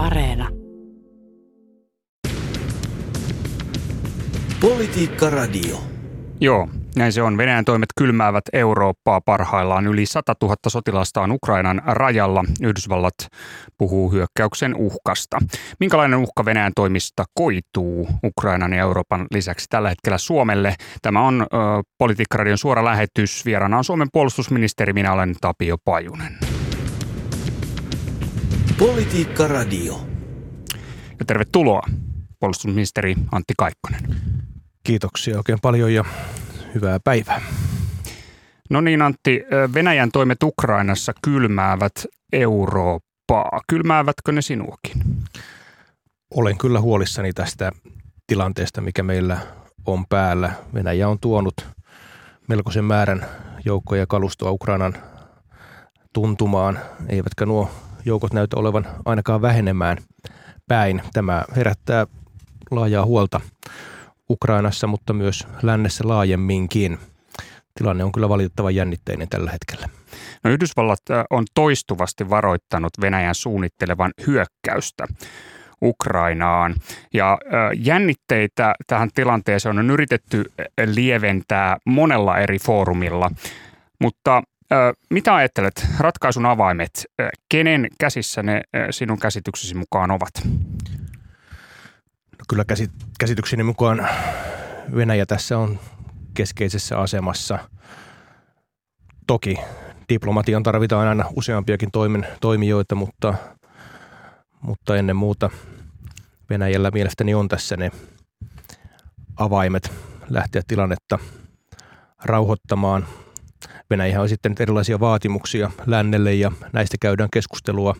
Areena. Politiikka Radio. Joo, näin se on. Venäjän toimet kylmäävät Eurooppaa parhaillaan. Yli 100 000 sotilasta on Ukrainan rajalla. Yhdysvallat puhuu hyökkäyksen uhkasta. Minkälainen uhka Venäjän toimista koituu Ukrainan ja Euroopan lisäksi tällä hetkellä Suomelle? Tämä on ö, Politiikka-radion suora lähetys. Vieraana on Suomen puolustusministeri. Minä olen Tapio Pajunen. Politiikka Radio. Ja tervetuloa puolustusministeri Antti Kaikkonen. Kiitoksia oikein paljon ja hyvää päivää. No niin Antti, Venäjän toimet Ukrainassa kylmäävät Eurooppaa. Kylmäävätkö ne sinuakin? Olen kyllä huolissani tästä tilanteesta, mikä meillä on päällä. Venäjä on tuonut melkoisen määrän joukkoja ja kalustoa Ukrainan tuntumaan, eivätkä nuo joukot näytä olevan ainakaan vähenemään päin. Tämä herättää laajaa huolta Ukrainassa, mutta myös lännessä laajemminkin. Tilanne on kyllä valitettavan jännitteinen tällä hetkellä. No Yhdysvallat on toistuvasti varoittanut Venäjän suunnittelevan hyökkäystä Ukrainaan. Ja jännitteitä tähän tilanteeseen on yritetty lieventää monella eri foorumilla. Mutta mitä ajattelet, ratkaisun avaimet, kenen käsissä ne sinun käsityksesi mukaan ovat? No kyllä käsitykseni mukaan Venäjä tässä on keskeisessä asemassa. Toki diplomatian tarvitaan aina useampiakin toimin, toimijoita, mutta, mutta ennen muuta Venäjällä mielestäni on tässä ne avaimet lähteä tilannetta rauhoittamaan. Venäjä on sitten erilaisia vaatimuksia lännelle ja näistä käydään keskustelua.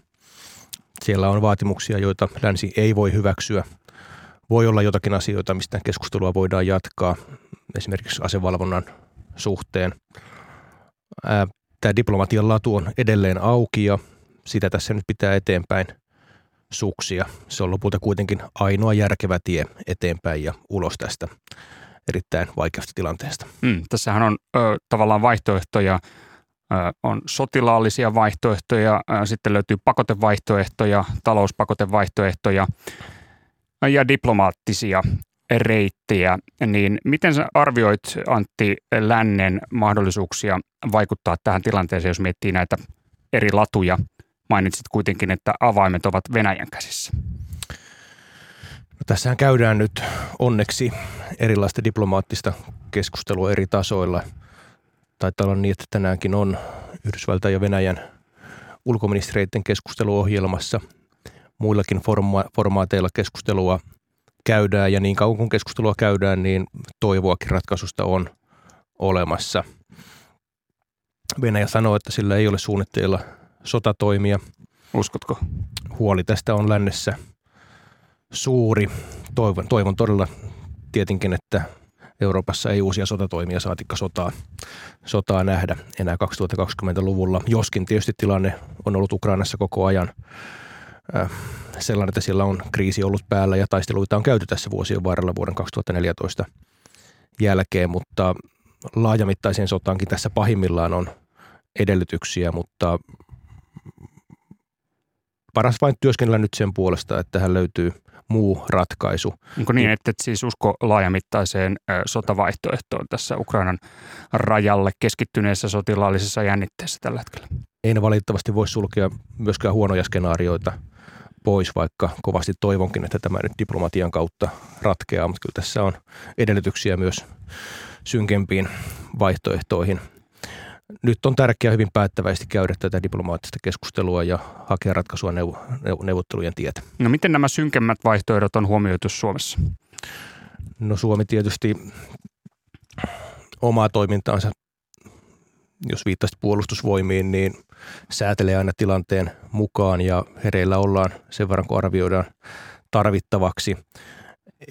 Siellä on vaatimuksia, joita länsi ei voi hyväksyä – voi olla jotakin asioita, mistä keskustelua voidaan jatkaa, esimerkiksi asevalvonnan suhteen. Tämä diplomatian latu on edelleen auki ja sitä tässä nyt pitää eteenpäin suksia. Se on lopulta kuitenkin ainoa järkevä tie eteenpäin ja ulos tästä erittäin vaikeasta tilanteesta. Mm, tässähän on ö, tavallaan vaihtoehtoja, ö, on sotilaallisia vaihtoehtoja, ö, sitten löytyy pakotevaihtoehtoja, talouspakotevaihtoehtoja ja diplomaattisia reittejä, niin miten sä arvioit Antti Lännen mahdollisuuksia vaikuttaa tähän tilanteeseen, jos miettii näitä eri latuja? Mainitsit kuitenkin, että avaimet ovat Venäjän käsissä. No, tässähän käydään nyt onneksi erilaista diplomaattista keskustelua eri tasoilla. Taitaa olla niin, että tänäänkin on Yhdysvaltain ja Venäjän ulkoministereiden keskusteluohjelmassa – muillakin forma- formaateilla keskustelua käydään ja niin kauan kun keskustelua käydään, niin toivoakin ratkaisusta on olemassa. Venäjä sanoo, että sillä ei ole suunnitteilla sotatoimia. Uskotko? Huoli tästä on lännessä suuri. Toivon, toivon todella tietenkin, että Euroopassa ei uusia sotatoimia saatikka sotaa, sotaa nähdä enää 2020-luvulla. Joskin tietysti tilanne on ollut Ukrainassa koko ajan Äh, sellainen, että siellä on kriisi ollut päällä ja taisteluita on käyty tässä vuosien varrella vuoden 2014 jälkeen, mutta laajamittaiseen sotaankin tässä pahimmillaan on edellytyksiä, mutta paras vain työskennellä nyt sen puolesta, että tähän löytyy muu ratkaisu. Onko niin, että et siis usko laajamittaiseen sotavaihtoehtoon tässä Ukrainan rajalle keskittyneessä sotilaallisessa jännitteessä tällä hetkellä? Ei ne valitettavasti voi sulkea myöskään huonoja skenaarioita pois, vaikka kovasti toivonkin, että tämä nyt diplomatian kautta ratkeaa, mutta kyllä tässä on edellytyksiä myös synkempiin vaihtoehtoihin. Nyt on tärkeää hyvin päättäväisesti käydä tätä diplomaattista keskustelua ja hakea ratkaisua neuvottelujen tietä. No miten nämä synkemmät vaihtoehdot on huomioitu Suomessa? No Suomi tietysti omaa toimintaansa jos viittasit puolustusvoimiin, niin säätelee aina tilanteen mukaan ja hereillä ollaan sen verran, kun arvioidaan tarvittavaksi.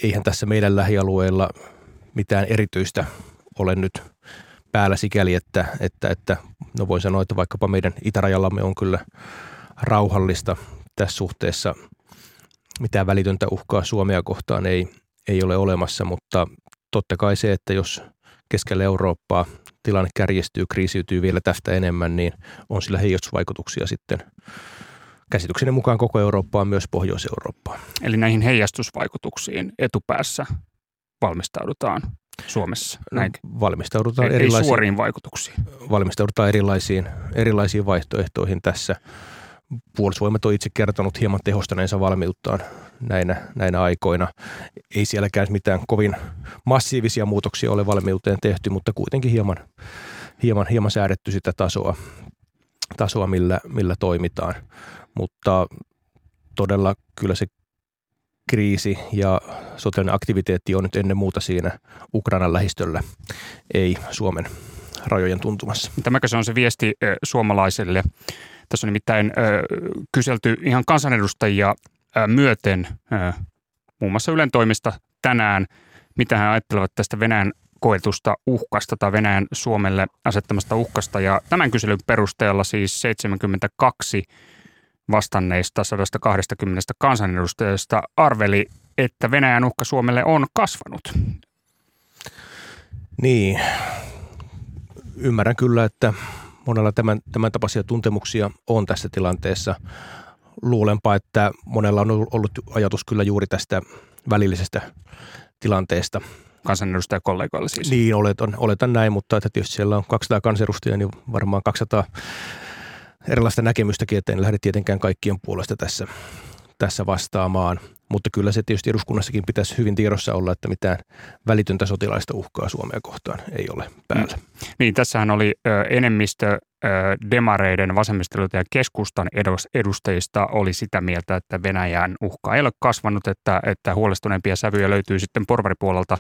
Eihän tässä meidän lähialueilla mitään erityistä ole nyt päällä sikäli, että, että, että no voin sanoa, että vaikkapa meidän itärajallamme on kyllä rauhallista tässä suhteessa. Mitään välitöntä uhkaa Suomea kohtaan ei, ei ole olemassa, mutta totta kai se, että jos keskellä Eurooppaa tilanne kärjestyy, kriisiytyy vielä tästä enemmän, niin on sillä heijastusvaikutuksia sitten käsitykseni mukaan koko Eurooppaan, myös Pohjois-Eurooppaan. Eli näihin heijastusvaikutuksiin etupäässä valmistaudutaan Suomessa. Näin. Valmistaudutaan, Ei, ei erilaisiin, suoriin vaikutuksiin. valmistaudutaan erilaisiin, erilaisiin vaihtoehtoihin tässä. Puolustusvoimat on itse kertonut hieman tehostaneensa valmiuttaan näinä, näinä aikoina. Ei sielläkään mitään kovin massiivisia muutoksia ole valmiuteen tehty, mutta kuitenkin hieman, hieman, hieman säädetty sitä tasoa, tasoa millä, millä toimitaan. Mutta todella kyllä se kriisi ja sotilainen aktiviteetti on nyt ennen muuta siinä Ukrainan lähistöllä, ei Suomen rajojen tuntumassa. Tämäkö se on se viesti ö, suomalaiselle? Tässä on nimittäin ö, kyselty ihan kansanedustajia ö, myöten, muun muassa Ylen toimista tänään, mitä he ajattelevat tästä Venäjän koetusta uhkasta tai Venäjän Suomelle asettamasta uhkasta. Ja tämän kyselyn perusteella siis 72 vastanneista 120 kansanedustajasta arveli, että Venäjän uhka Suomelle on kasvanut. Niin, ymmärrän kyllä, että monella tämän, tämän tapaisia tuntemuksia on tässä tilanteessa. Luulenpa, että monella on ollut ajatus kyllä juuri tästä välillisestä tilanteesta. Kansanedustajakollegoilla siis. Niin, oletan, oletan näin, mutta että tietysti siellä on 200 kansanedustajaa, niin varmaan 200 erilaista näkemystäkin, että en lähde tietenkään kaikkien puolesta tässä, tässä vastaamaan. Mutta kyllä se tietysti eduskunnassakin pitäisi hyvin tiedossa olla, että mitään välitöntä sotilaista uhkaa Suomea kohtaan ei ole päällä. Mm. Niin, tässähän oli enemmistö demareiden, vasemmistoliiton ja keskustan edus- edustajista oli sitä mieltä, että Venäjän uhka ei ole kasvanut, että, että huolestuneempia sävyjä löytyy sitten porvaripuolelta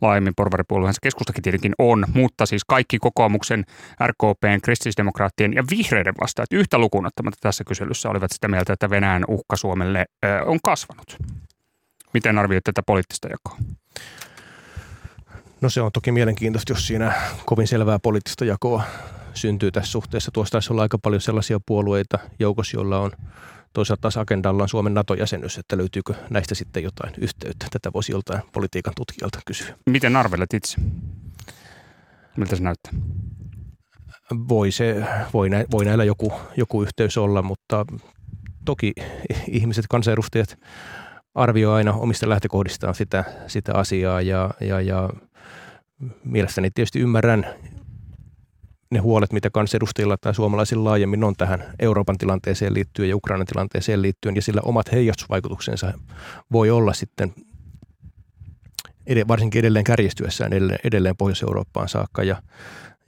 laajemmin porvaripuolueen keskustakin tietenkin on, mutta siis kaikki kokoomuksen, RKPn, kristillisdemokraattien ja vihreiden vastaajat yhtä lukuun ottamatta tässä kyselyssä olivat sitä mieltä, että Venäjän uhka Suomelle ö, on kasvanut. Miten arvioit tätä poliittista jakoa? No se on toki mielenkiintoista, jos siinä kovin selvää poliittista jakoa syntyy tässä suhteessa. Tuossa taisi olla aika paljon sellaisia puolueita joukossa, joilla on toisaalta taas agendalla on Suomen NATO-jäsenyys, että löytyykö näistä sitten jotain yhteyttä. Tätä voisi joltain politiikan tutkijalta kysyä. Miten arvelet itse? Miltä se näyttää? Voi, se, voi, nä, voi näillä joku, joku yhteys olla, mutta toki ihmiset, kansanedustajat arvioi aina omista lähtökohdistaan sitä, sitä asiaa ja, ja, ja mielestäni tietysti ymmärrän ne huolet, mitä kansanedustajilla tai suomalaisilla laajemmin on tähän Euroopan tilanteeseen liittyen ja Ukrainan tilanteeseen liittyen, ja sillä omat heijastusvaikutuksensa voi olla sitten varsinkin edelleen kärjistyessään edelleen, edelleen Pohjois-Eurooppaan saakka. Ja,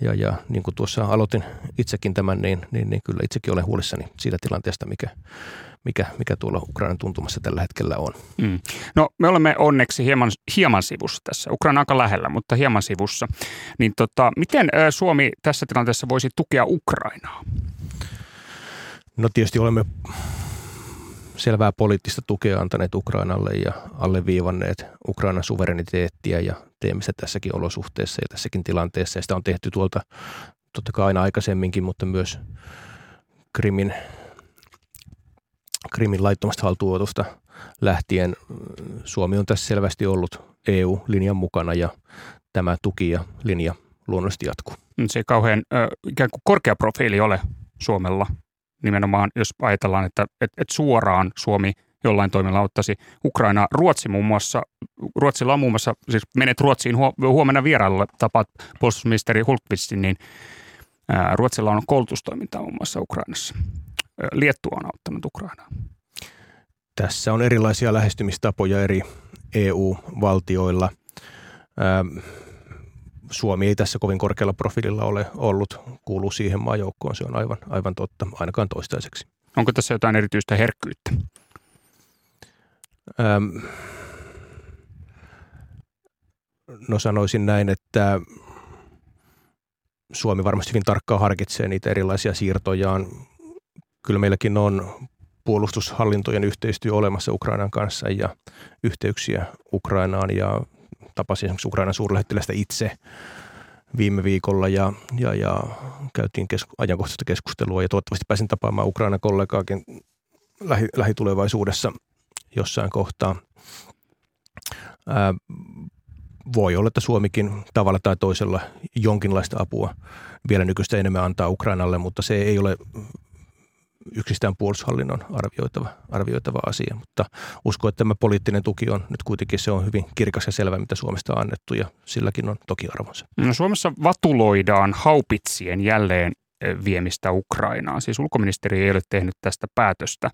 ja, ja niin kuin tuossa aloitin itsekin tämän, niin, niin, niin kyllä itsekin olen huolissani siitä tilanteesta, mikä, mikä, mikä tuolla Ukrainan tuntumassa tällä hetkellä on. Mm. No me olemme onneksi hieman, hieman sivussa tässä. Ukraina aika lähellä, mutta hieman sivussa. Niin tota, miten Suomi tässä tilanteessa voisi tukea Ukrainaa? No tietysti olemme selvää poliittista tukea antaneet Ukrainalle ja alleviivanneet Ukrainan suvereniteettia ja teemistä tässäkin olosuhteessa ja tässäkin tilanteessa. Ja sitä on tehty tuolta totta kai aina aikaisemminkin, mutta myös Krimin, Krimin laittomasta haltuunotosta lähtien Suomi on tässä selvästi ollut EU-linjan mukana ja tämä tuki ja linja luonnollisesti jatkuu. Se ei kauhean ikään kuin korkea profiili ole Suomella nimenomaan, jos ajatellaan, että, että, että suoraan Suomi jollain toimilla ottaisi Ukraina. Ruotsi muun muassa, Ruotsilla on muun muassa, siis menet Ruotsiin huomenna vierailulle, tapaat puolustusministeri Hultqvistin, niin Ruotsilla on koulutustoimintaa muun muassa Ukrainassa. Liettua on auttanut Ukrainaa. Tässä on erilaisia lähestymistapoja eri EU-valtioilla. Suomi ei tässä kovin korkealla profiililla ole ollut, kuuluu siihen maajoukkoon, se on aivan, aivan totta, ainakaan toistaiseksi. Onko tässä jotain erityistä herkkyyttä? Ähm, no sanoisin näin, että Suomi varmasti hyvin tarkkaan harkitsee niitä erilaisia siirtojaan. Kyllä meilläkin on puolustushallintojen yhteistyö olemassa Ukrainan kanssa ja yhteyksiä Ukrainaan ja tapasin esimerkiksi Ukrainan suurlähettilästä itse viime viikolla ja, ja, ja käytiin kes, ajankohtaista keskustelua ja toivottavasti pääsin tapaamaan Ukrainan kollegaakin lähi, lähitulevaisuudessa jossain kohtaa. Ää, voi olla, että Suomikin tavalla tai toisella jonkinlaista apua vielä nykyistä enemmän antaa Ukrainalle, mutta se ei ole yksistään puolustushallinnon arvioitava, arvioitava asia, mutta uskon, että tämä poliittinen tuki on nyt kuitenkin se on hyvin kirkas ja selvä, mitä Suomesta on annettu ja silläkin on toki arvonsa. No Suomessa vatuloidaan haupitsien jälleen viemistä Ukrainaan. Siis ulkoministeri ei ole tehnyt tästä päätöstä.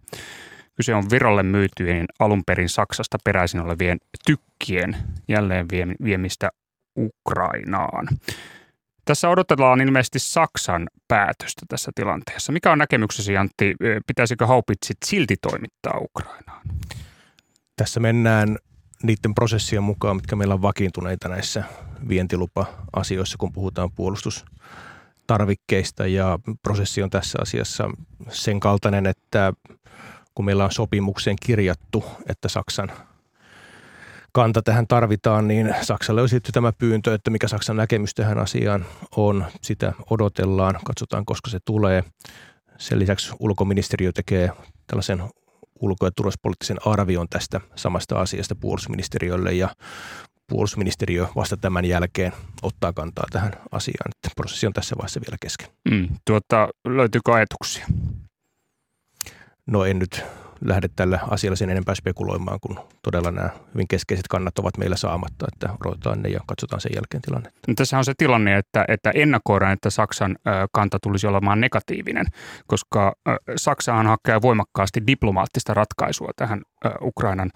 Kyse on Virolle myytyjen alun perin Saksasta peräisin olevien tykkien jälleen viemistä Ukrainaan. Tässä odotellaan ilmeisesti Saksan päätöstä tässä tilanteessa. Mikä on näkemyksesi Antti, pitäisikö haupitsit silti toimittaa Ukrainaan? Tässä mennään niiden prosessien mukaan, mitkä meillä on vakiintuneita näissä vientilupa-asioissa, kun puhutaan puolustustarvikkeista ja prosessi on tässä asiassa sen kaltainen, että kun meillä on sopimukseen kirjattu, että Saksan kanta tähän tarvitaan, niin Saksalle on sitten tämä pyyntö, että mikä Saksan näkemys tähän asiaan on. Sitä odotellaan, katsotaan koska se tulee. Sen lisäksi ulkoministeriö tekee tällaisen ulko- ja turvallisuuspoliittisen arvion tästä samasta asiasta puolustusministeriölle ja puolustusministeriö vasta tämän jälkeen ottaa kantaa tähän asiaan. Että prosessi on tässä vaiheessa vielä kesken. Mm, tuota, löytyykö ajatuksia? No en nyt lähde tällä asialla sen enempää spekuloimaan, kun todella nämä hyvin keskeiset kannat ovat meillä saamatta, että odotetaan ne ja katsotaan sen jälkeen tilanne. No, tässä on se tilanne, että, että ennakoidaan, että Saksan kanta tulisi olemaan negatiivinen, koska Saksahan hakee voimakkaasti diplomaattista ratkaisua tähän Ukrainan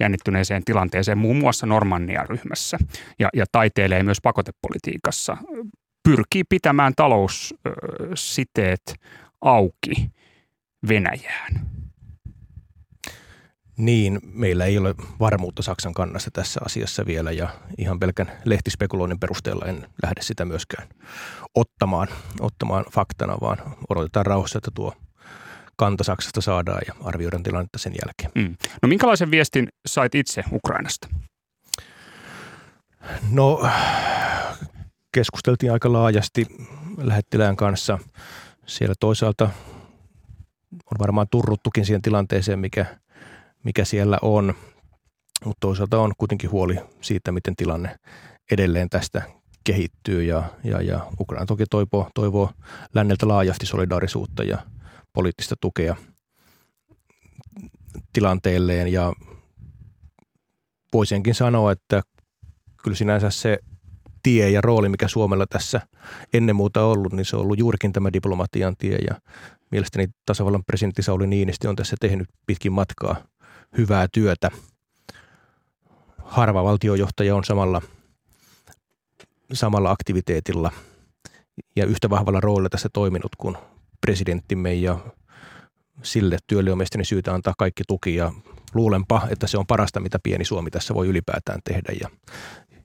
jännittyneeseen tilanteeseen, muun muassa Normannia-ryhmässä, ja, ja taiteilee myös pakotepolitiikassa. Pyrkii pitämään taloussiteet auki Venäjään. Niin, meillä ei ole varmuutta Saksan kannasta tässä asiassa vielä ja ihan pelkän lehtispekuloinnin perusteella en lähde sitä myöskään ottamaan, ottamaan faktana, vaan odotetaan rauhassa, että tuo kanta Saksasta saadaan ja arvioidaan tilannetta sen jälkeen. Mm. No minkälaisen viestin sait itse Ukrainasta? No keskusteltiin aika laajasti lähettilään kanssa. Siellä toisaalta on varmaan turruttukin siihen tilanteeseen, mikä – mikä siellä on, mutta toisaalta on kuitenkin huoli siitä, miten tilanne edelleen tästä kehittyy. Ja, ja, ja Ukraina toki toivoo, toivoo länneltä laajasti solidaarisuutta ja poliittista tukea tilanteelleen. Ja voisinkin sanoa, että kyllä sinänsä se tie ja rooli, mikä Suomella tässä ennen muuta ollut, niin se on ollut juurikin tämä diplomatian tie. Ja mielestäni tasavallan presidentti Sauli Niinistö on tässä tehnyt pitkin matkaa hyvää työtä. Harva valtiojohtaja on samalla, samalla aktiviteetilla ja yhtä vahvalla roolilla tässä toiminut kuin presidenttimme ja sille työlle on mielestäni syytä antaa kaikki tuki ja luulenpa, että se on parasta, mitä pieni Suomi tässä voi ylipäätään tehdä ja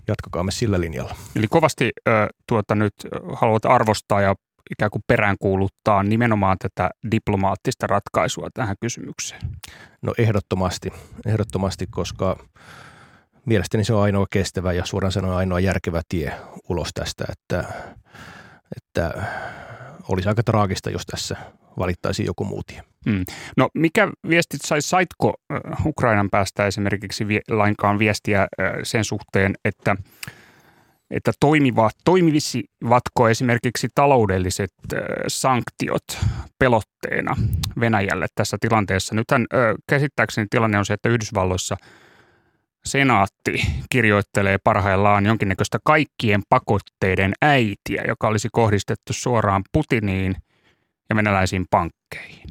jatkakaamme sillä linjalla. Eli kovasti äh, tuota, nyt haluat arvostaa ja ikään kuin peräänkuuluttaa nimenomaan tätä diplomaattista ratkaisua tähän kysymykseen? No ehdottomasti, ehdottomasti, koska mielestäni se on ainoa kestävä ja suoraan sanoen ainoa järkevä tie ulos tästä, että, että olisi aika traagista, jos tässä valittaisiin joku muu tie. Hmm. No mikä viestit sai, saitko Ukrainan päästä esimerkiksi lainkaan viestiä sen suhteen, että että toimivat, toimivatko esimerkiksi taloudelliset sanktiot pelotteena Venäjälle tässä tilanteessa. Nythän käsittääkseni tilanne on se, että Yhdysvalloissa senaatti kirjoittelee parhaillaan jonkinnäköistä kaikkien pakotteiden äitiä, joka olisi kohdistettu suoraan Putiniin ja venäläisiin pankkeihin.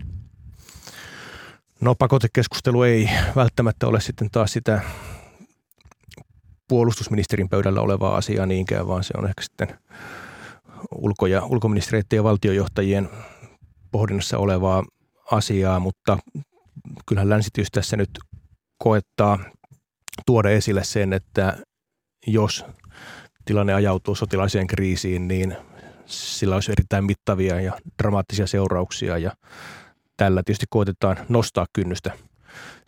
No pakotekeskustelu ei välttämättä ole sitten taas sitä puolustusministerin pöydällä olevaa asiaa niinkään, vaan se on ehkä sitten ulko- ja ulkoministeriöiden ja valtiojohtajien pohdinnassa olevaa asiaa, mutta kyllähän länsitys tässä nyt koettaa tuoda esille sen, että jos tilanne ajautuu sotilaiseen kriisiin, niin sillä olisi erittäin mittavia ja dramaattisia seurauksia ja tällä tietysti koetetaan nostaa kynnystä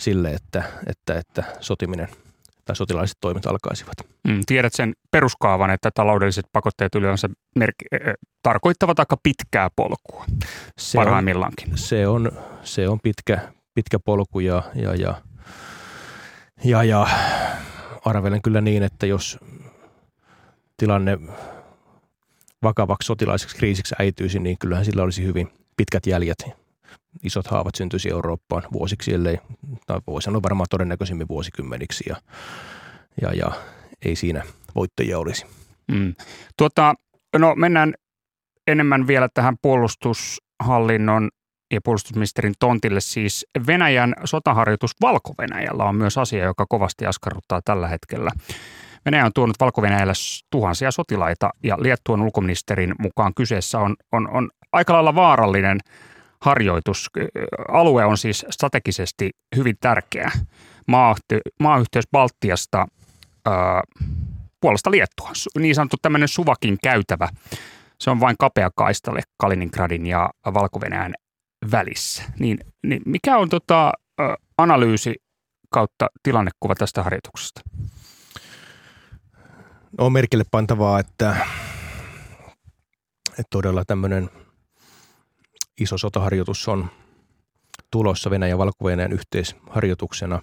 sille, että, että, että sotiminen – tai sotilaalliset toimet alkaisivat. Mm, tiedät sen peruskaavan, että taloudelliset pakotteet yleensä merk- äh, tarkoittavat aika pitkää polkua se parhaimmillaankin. On, se, on, se on pitkä, pitkä polku ja, ja, ja, ja, ja arvelen kyllä niin, että jos tilanne vakavaksi sotilaiseksi kriisiksi äityisi, niin kyllähän sillä olisi hyvin pitkät jäljet isot haavat syntyisi Eurooppaan vuosiksi, ellei, tai voi sanoa varmaan todennäköisemmin vuosikymmeniksi ja, ja, ja ei siinä voittajia olisi. Mm. Tuota, no mennään enemmän vielä tähän puolustushallinnon ja puolustusministerin tontille. Siis Venäjän sotaharjoitus Valko-Venäjällä on myös asia, joka kovasti askarruttaa tällä hetkellä. Venäjä on tuonut valko tuhansia sotilaita ja Liettuan ulkoministerin mukaan kyseessä on, on, on aika lailla vaarallinen harjoitus. Alue on siis strategisesti hyvin tärkeä. maayhteys Baltiasta ää, puolesta Liettua, niin sanottu tämmöinen Suvakin käytävä. Se on vain kapea kaistale Kaliningradin ja valko välissä. Niin, niin mikä on tota, analyysi kautta tilannekuva tästä harjoituksesta? On merkille pantavaa, että, että todella tämmöinen iso sotaharjoitus on tulossa Venäjän ja valko yhteisharjoituksena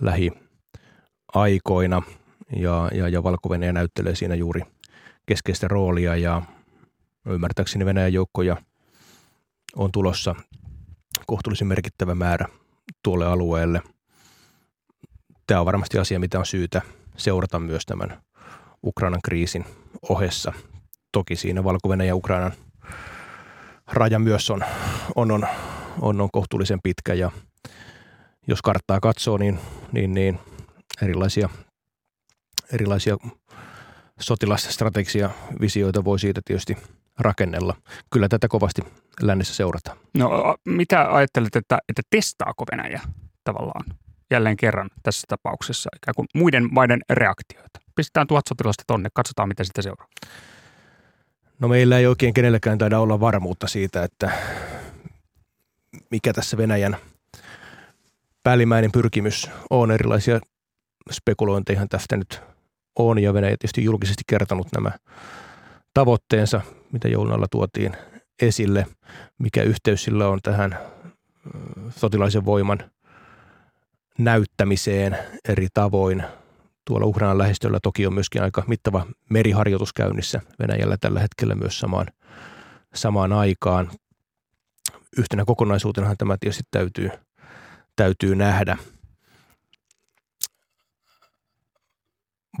lähiaikoina ja, ja, ja valko näyttelee siinä juuri keskeistä roolia ja ymmärtääkseni Venäjän joukkoja on tulossa kohtuullisen merkittävä määrä tuolle alueelle. Tämä on varmasti asia, mitä on syytä seurata myös tämän Ukrainan kriisin ohessa. Toki siinä valko ja Ukrainan raja myös on, on, on, on, on kohtuullisen pitkä ja jos karttaa katsoo, niin, niin, niin erilaisia, erilaisia sotilasstrategisia visioita voi siitä tietysti rakennella. Kyllä tätä kovasti lännessä seurataan. No mitä ajattelet, että, että testaako Venäjä tavallaan jälleen kerran tässä tapauksessa ikään kuin muiden maiden reaktioita? Pistetään tuhat sotilasta tonne, katsotaan mitä sitä seuraa. No meillä ei oikein kenellekään taida olla varmuutta siitä, että mikä tässä Venäjän päällimmäinen pyrkimys on. Erilaisia spekulointeja tästä nyt on ja Venäjä tietysti julkisesti kertonut nämä tavoitteensa, mitä joulun alla tuotiin esille, mikä yhteys sillä on tähän sotilaisen voiman näyttämiseen eri tavoin. Tuolla Ukrainan lähestöllä toki on myöskin aika mittava meriharjoitus käynnissä Venäjällä tällä hetkellä myös samaan, samaan aikaan. Yhtenä kokonaisuutenahan tämä tietysti täytyy, täytyy nähdä.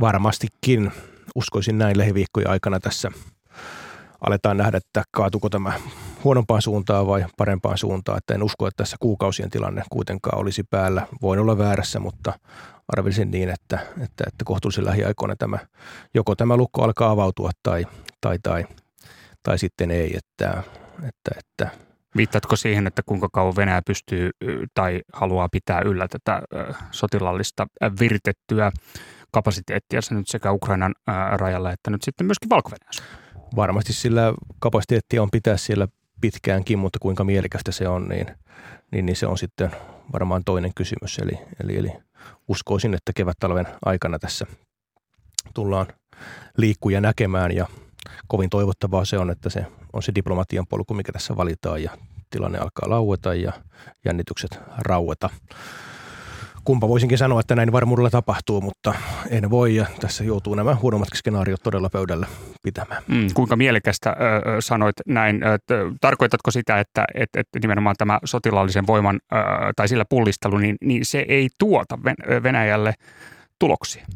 Varmastikin uskoisin näin lähiviikkojen aikana tässä aletaan nähdä, että kaatuko tämä huonompaan suuntaan vai parempaan suuntaan. Että en usko, että tässä kuukausien tilanne kuitenkaan olisi päällä. Voin olla väärässä, mutta arvelisin niin, että, että, että kohtuullisen lähiaikoina tämä, joko tämä lukko alkaa avautua tai, tai, tai, tai sitten ei. Että, että, että Viittaatko siihen, että kuinka kauan Venäjä pystyy tai haluaa pitää yllä tätä sotilallista viritettyä kapasiteettia nyt sekä Ukrainan rajalla että nyt sitten myöskin valko Varmasti sillä kapasiteettia on pitää siellä pitkäänkin, mutta kuinka mielekästä se on, niin, niin, niin se on sitten varmaan toinen kysymys. Eli, eli, eli uskoisin, että kevät-talven aikana tässä tullaan liikkuja näkemään ja kovin toivottavaa se on, että se on se diplomatian polku, mikä tässä valitaan ja tilanne alkaa laueta ja jännitykset raueta kumpa voisinkin sanoa, että näin varmuudella tapahtuu, mutta en voi ja tässä joutuu nämä huonommat skenaariot todella pöydällä pitämään. Mm, kuinka mielekästä äh, sanoit näin? Äh, tarkoitatko sitä, että, että, että nimenomaan tämä sotilaallisen voiman äh, tai sillä pullistelu, niin, niin se ei tuota Venäjälle tuloksia?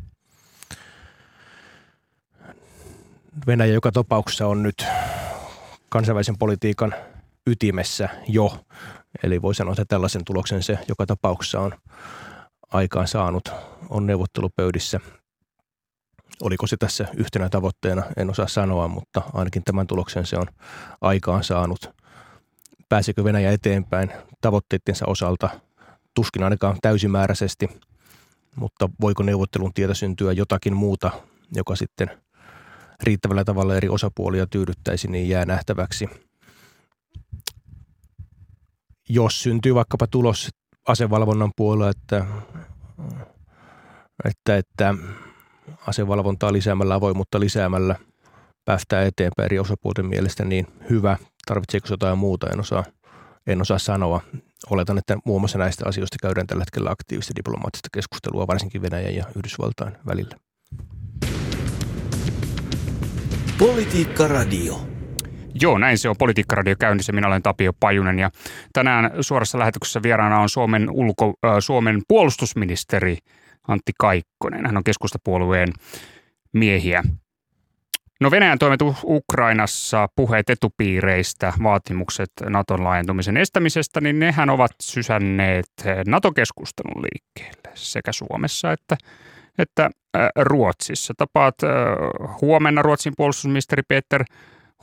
Venäjä joka tapauksessa on nyt kansainvälisen politiikan ytimessä jo. Eli voi sanoa, että tällaisen tuloksen se joka tapauksessa on aikaan saanut, on neuvottelupöydissä. Oliko se tässä yhtenä tavoitteena, en osaa sanoa, mutta ainakin tämän tuloksen se on aikaan saanut. Pääsekö Venäjä eteenpäin tavoitteidensa osalta? Tuskin ainakaan täysimääräisesti, mutta voiko neuvottelun tietä syntyä jotakin muuta, joka sitten riittävällä tavalla eri osapuolia tyydyttäisi, niin jää nähtäväksi. Jos syntyy vaikkapa tulos, asevalvonnan puolella, että, että, että asevalvontaa lisäämällä, avoimuutta lisäämällä päästään eteenpäin eri osapuolten mielestä niin hyvä. Tarvitseeko jotain muuta, en osaa, en osaa sanoa. Oletan, että muun muassa näistä asioista käydään tällä hetkellä aktiivista diplomaattista keskustelua, varsinkin Venäjän ja Yhdysvaltain välillä. Politiikka Radio. Joo, näin se on Politiikkaradio käynnissä. Minä olen Tapio Pajunen ja tänään suorassa lähetyksessä vieraana on Suomen, ulko, äh, Suomen puolustusministeri Antti Kaikkonen. Hän on keskustapuolueen miehiä. No Venäjän toimet Ukrainassa, puheet etupiireistä, vaatimukset Naton laajentumisen estämisestä, niin nehän ovat sysänneet NATO-keskustelun liikkeelle sekä Suomessa että, että Ruotsissa. Tapaat huomenna Ruotsin puolustusministeri Peter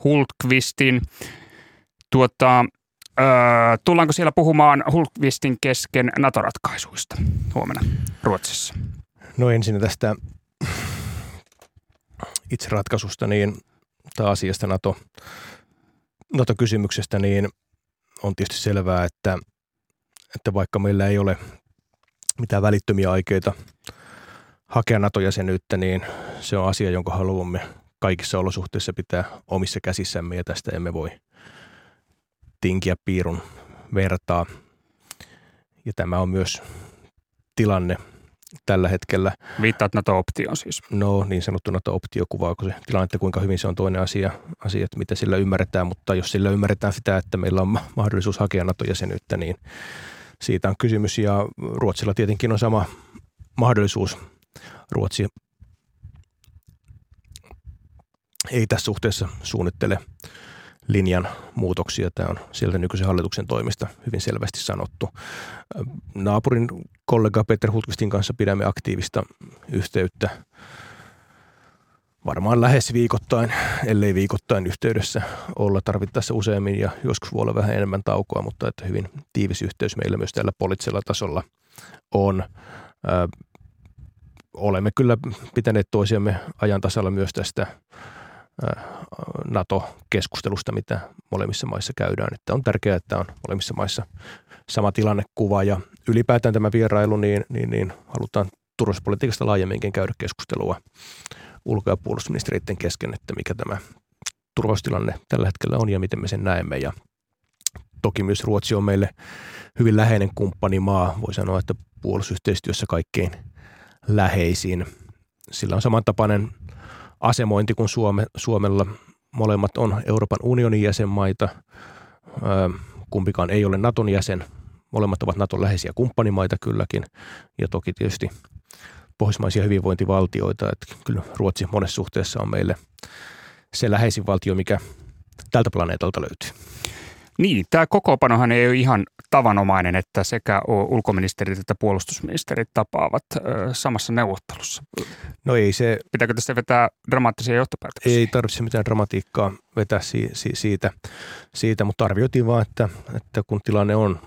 Hultqvistin. Tuota, tullaanko siellä puhumaan Hultqvistin kesken NATO-ratkaisuista huomenna Ruotsissa? No ensin tästä itse ratkaisusta niin, tai asiasta NATO, NATO-kysymyksestä, niin on tietysti selvää, että, että vaikka meillä ei ole mitään välittömiä aikeita hakea NATO-jäsenyyttä, niin se on asia, jonka haluamme kaikissa olosuhteissa pitää omissa käsissämme ja tästä emme voi tinkiä piirun vertaa. Ja tämä on myös tilanne, tällä hetkellä. Viittaat NATO-optioon siis? No niin sanottu NATO-optio kuvaako se tilannetta, kuinka hyvin se on toinen asia, asia, että mitä sillä ymmärretään, mutta jos sillä ymmärretään sitä, että meillä on mahdollisuus hakea NATO-jäsenyyttä, niin siitä on kysymys ja Ruotsilla tietenkin on sama mahdollisuus. Ruotsi ei tässä suhteessa suunnittele linjan muutoksia. Tämä on sieltä nykyisen hallituksen toimista hyvin selvästi sanottu. Naapurin kollega Peter Hultqvistin kanssa pidämme aktiivista yhteyttä varmaan lähes viikoittain, ellei viikoittain yhteydessä olla tarvittaessa useammin ja joskus voi olla vähän enemmän taukoa, mutta että hyvin tiivis yhteys meillä myös tällä poliittisella tasolla on. Olemme kyllä pitäneet toisiamme ajan tasalla myös tästä NATO-keskustelusta, mitä molemmissa maissa käydään. Että on tärkeää, että on molemmissa maissa sama tilannekuva ja ylipäätään tämä vierailu, niin, niin, niin halutaan turvallisuuspolitiikasta laajemminkin käydä keskustelua ulko- ja puolustusministeriöiden kesken, että mikä tämä turvallisuustilanne tällä hetkellä on ja miten me sen näemme. Ja toki myös Ruotsi on meille hyvin läheinen kumppanimaa. Voi sanoa, että puolustusyhteistyössä kaikkein läheisin. Sillä on samantapainen asemointi kuin Suome, Suomella. Molemmat on Euroopan unionin jäsenmaita. kumpikaan ei ole Naton jäsen. Molemmat ovat Naton läheisiä kumppanimaita kylläkin. Ja toki tietysti pohjoismaisia hyvinvointivaltioita. Että kyllä Ruotsi monessa suhteessa on meille se läheisin valtio, mikä tältä planeetalta löytyy. Niin, tämä kokoopanohan ei ole ihan tavanomainen, että sekä ulkoministerit että puolustusministerit tapaavat samassa neuvottelussa. No ei se... Pitääkö tästä vetää dramaattisia johtopäätöksiä? Ei tarvitse mitään dramatiikkaa vetää si- si- siitä, siitä, mutta arvioitiin vaan, että, että kun tilanne on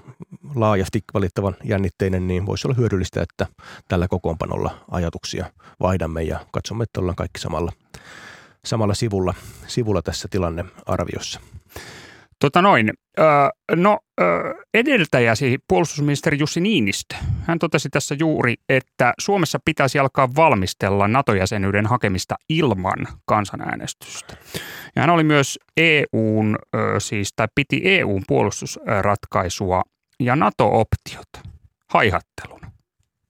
laajasti valittavan jännitteinen, niin voisi olla hyödyllistä, että tällä kokoonpanolla ajatuksia vaihdamme ja katsomme, että ollaan kaikki samalla, samalla sivulla, sivulla tässä tilannearviossa. Tota noin, no edeltäjäsi puolustusministeri Jussi Niinistö, hän totesi tässä juuri, että Suomessa pitäisi alkaa valmistella NATO-jäsenyyden hakemista ilman kansanäänestystä. Ja hän oli myös EUn, siis, tai piti EUn puolustusratkaisua ja NATO-optiota haihatteluna.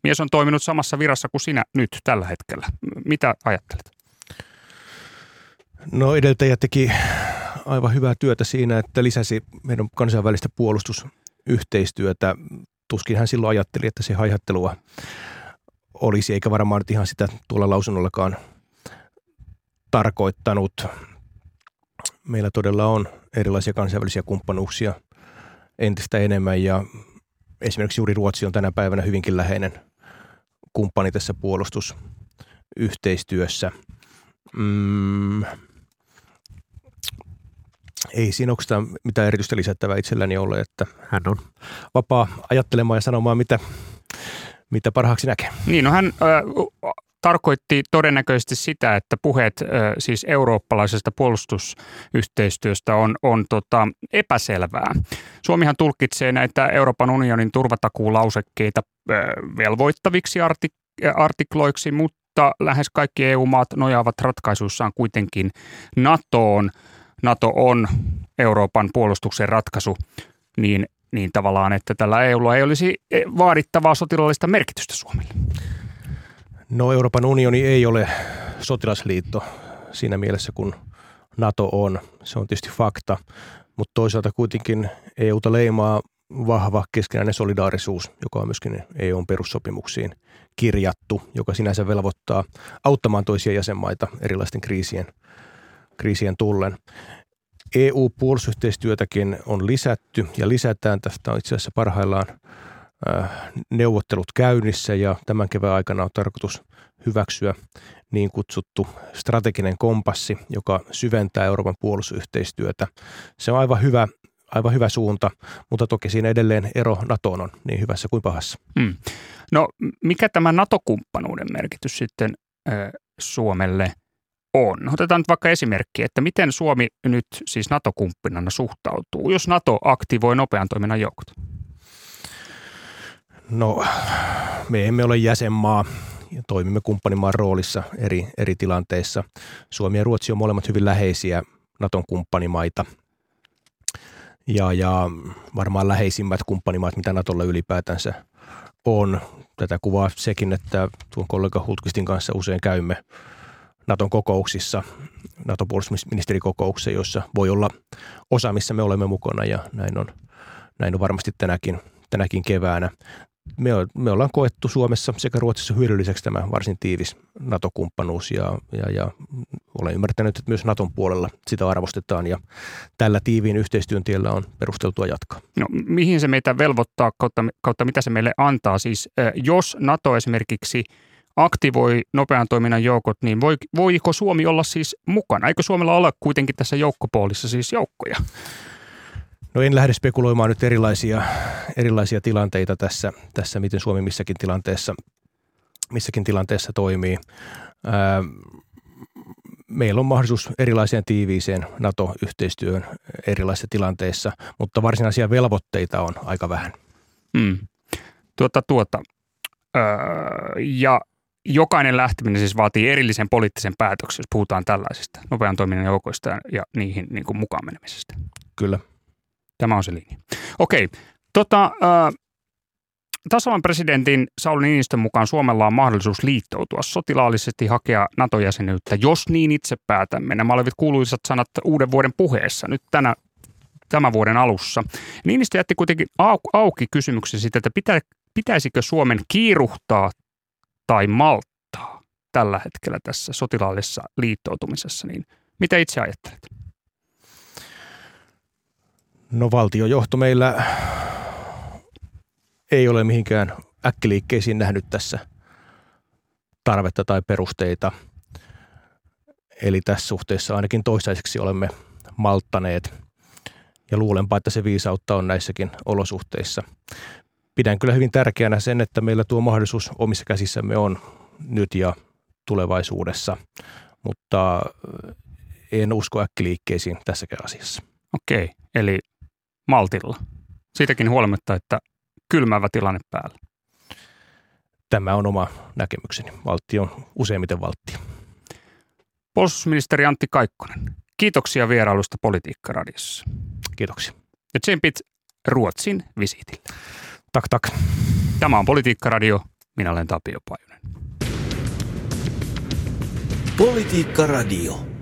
Mies on toiminut samassa virassa kuin sinä nyt tällä hetkellä. Mitä ajattelet? No edeltäjä teki aivan hyvää työtä siinä, että lisäsi meidän kansainvälistä puolustusyhteistyötä. Tuskin hän silloin ajatteli, että se haihattelua olisi, eikä varmaan nyt ihan sitä tuolla lausunnollakaan tarkoittanut. Meillä todella on erilaisia kansainvälisiä kumppanuuksia entistä enemmän ja esimerkiksi juuri Ruotsi on tänä päivänä hyvinkin läheinen kumppani tässä puolustusyhteistyössä. Mm, ei siinä oikeastaan mitään erityistä lisättävää itselläni ole, että hän on vapaa ajattelemaan ja sanomaan, mitä, mitä parhaaksi näkee. Niin, no hän äh, tarkoitti todennäköisesti sitä, että puheet äh, siis eurooppalaisesta puolustusyhteistyöstä on, on tota, epäselvää. Suomihan tulkitsee näitä Euroopan unionin turvatakuulausekkeita äh, velvoittaviksi artik- artikloiksi, mutta lähes kaikki EU-maat nojaavat ratkaisuissaan kuitenkin NATOon – NATO on Euroopan puolustuksen ratkaisu, niin, niin tavallaan, että tällä EUlla ei olisi vaadittavaa sotilaallista merkitystä Suomelle. No Euroopan unioni ei ole sotilasliitto siinä mielessä, kun NATO on. Se on tietysti fakta, mutta toisaalta kuitenkin EUta leimaa vahva keskinäinen solidaarisuus, joka on myöskin EUn perussopimuksiin kirjattu, joka sinänsä velvoittaa auttamaan toisia jäsenmaita erilaisten kriisien, kriisien. EU-puolustusyhteistyötäkin on lisätty ja lisätään. Tästä on itse asiassa parhaillaan äh, neuvottelut käynnissä ja tämän kevään aikana on tarkoitus hyväksyä niin kutsuttu strateginen kompassi, joka syventää Euroopan puolustusyhteistyötä. Se on aivan hyvä, aivan hyvä suunta, mutta toki siinä edelleen ero NATOon on niin hyvässä kuin pahassa. Mm. No mikä tämä NATO-kumppanuuden merkitys sitten äh, Suomelle on? Otetaan nyt vaikka esimerkki, että miten Suomi nyt siis NATO-kumppanana suhtautuu, jos NATO aktivoi nopean toiminnan joukot? No, me emme ole jäsenmaa ja toimimme kumppanimaan roolissa eri, eri tilanteissa. Suomi ja Ruotsi on molemmat hyvin läheisiä Naton kumppanimaita ja, ja varmaan läheisimmät kumppanimaat, mitä Natolle ylipäätänsä on. Tätä kuvaa sekin, että tuon kollega Hultkistin kanssa usein käymme Naton kokouksissa, Naton puolustusministerikokouksissa, joissa voi olla osa, missä me olemme mukana ja näin on, näin on varmasti tänäkin, tänäkin keväänä me, me ollaan koettu Suomessa sekä Ruotsissa hyödylliseksi tämä varsin tiivis NATO-kumppanuus ja, ja, ja olen ymmärtänyt, että myös Naton puolella sitä arvostetaan ja tällä tiiviin yhteistyön tiellä on perusteltua jatkaa. No, mihin se meitä velvoittaa kautta, kautta mitä se meille antaa? Siis jos NATO esimerkiksi aktivoi nopean toiminnan joukot, niin voi, voiko Suomi olla siis mukana? Eikö Suomella ole kuitenkin tässä joukkopoolissa siis joukkoja? No en lähde spekuloimaan nyt erilaisia, erilaisia tilanteita tässä, tässä, miten Suomi missäkin tilanteessa, missäkin tilanteessa toimii. Ää, meillä on mahdollisuus erilaiseen tiiviiseen NATO-yhteistyön erilaisissa tilanteissa, mutta varsinaisia velvoitteita on aika vähän. Hmm. Tuota, tuota. Öö, ja jokainen lähteminen siis vaatii erillisen poliittisen päätöksen, jos puhutaan tällaisista nopean toiminnan joukoista ja niihin niin kuin mukaan menemisestä. Kyllä. Tämä on se linja. Okei, tota, äh, tasavallan presidentin Sauli Niinistön mukaan Suomella on mahdollisuus liittoutua sotilaallisesti hakea NATO-jäsenyyttä, jos niin itse päätämme. Nämä olivat kuuluisat sanat uuden vuoden puheessa nyt tänä, tämän vuoden alussa. Niinistö jätti kuitenkin au, auki kysymyksen siitä, että pitä, pitäisikö Suomen kiiruhtaa tai malttaa tällä hetkellä tässä sotilaallisessa liittoutumisessa. Niin mitä itse ajattelet? No valtiojohto meillä ei ole mihinkään äkkiliikkeisiin nähnyt tässä tarvetta tai perusteita. Eli tässä suhteessa ainakin toistaiseksi olemme malttaneet ja luulenpa, että se viisautta on näissäkin olosuhteissa. Pidän kyllä hyvin tärkeänä sen, että meillä tuo mahdollisuus omissa käsissämme on nyt ja tulevaisuudessa, mutta en usko äkkiliikkeisiin tässäkään asiassa. Okei, eli maltilla. Siitäkin huolimatta, että kylmävä tilanne päällä. Tämä on oma näkemykseni. Valtti on useimmiten valttia. Puolustusministeri Antti Kaikkonen, kiitoksia vierailusta Politiikka-radiossa. Kiitoksia. Ja tsempit Ruotsin visitille. Tak, tak. Tämä on Politiikka-radio. Minä olen Tapio Pajunen. Politiikka-radio.